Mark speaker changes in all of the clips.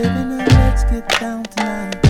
Speaker 1: Baby, now let's get down tonight.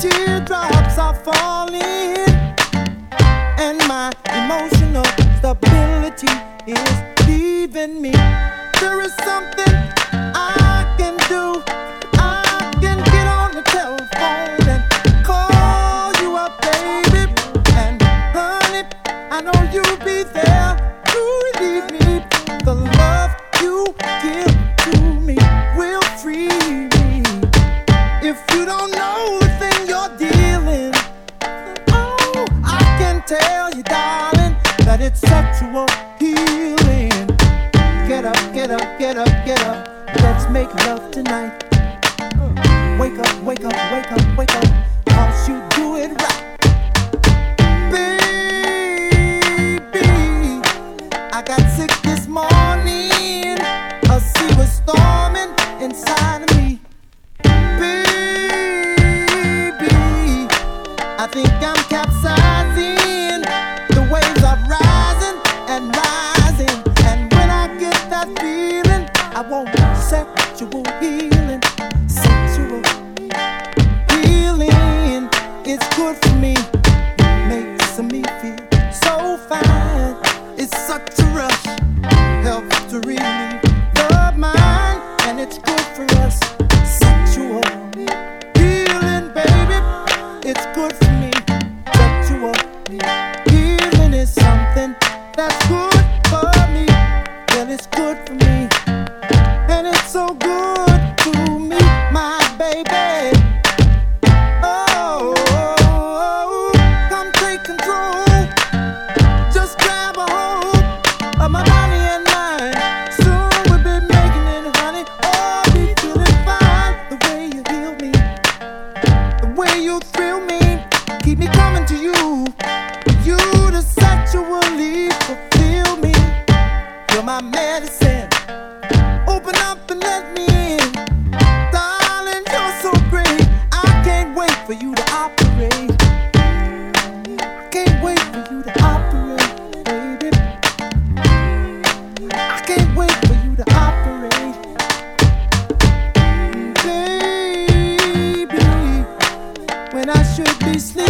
Speaker 1: teardrops are falling, and my emotional stability is leaving me. There is something. you, darling, that it's sexual healing. Get up, get up, get up, get up. Let's make love tonight. Wake up, wake up, wake up, wake up. Cause you do it right. Baby, I got sick this morning. A sea was storming inside of me. Baby, I think I'm. I want sexual healing, sexual healing. It's good for me, makes me feel so fine. It's such a rush, helps to relieve the mind, and it's good for us. Sexual healing, baby, it's good for me. Sexual healing is something that's good. keep me coming to you. You to sexually fulfill me. You're my medicine. Open up and let me in. Darling, you're so great. I can't wait for you to operate. Can't wait for you to operate, baby. I can't wait for you to operate. Baby, when I should be sleeping.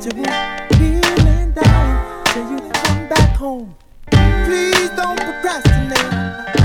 Speaker 1: till heal and die till you come back home. Please don't procrastinate.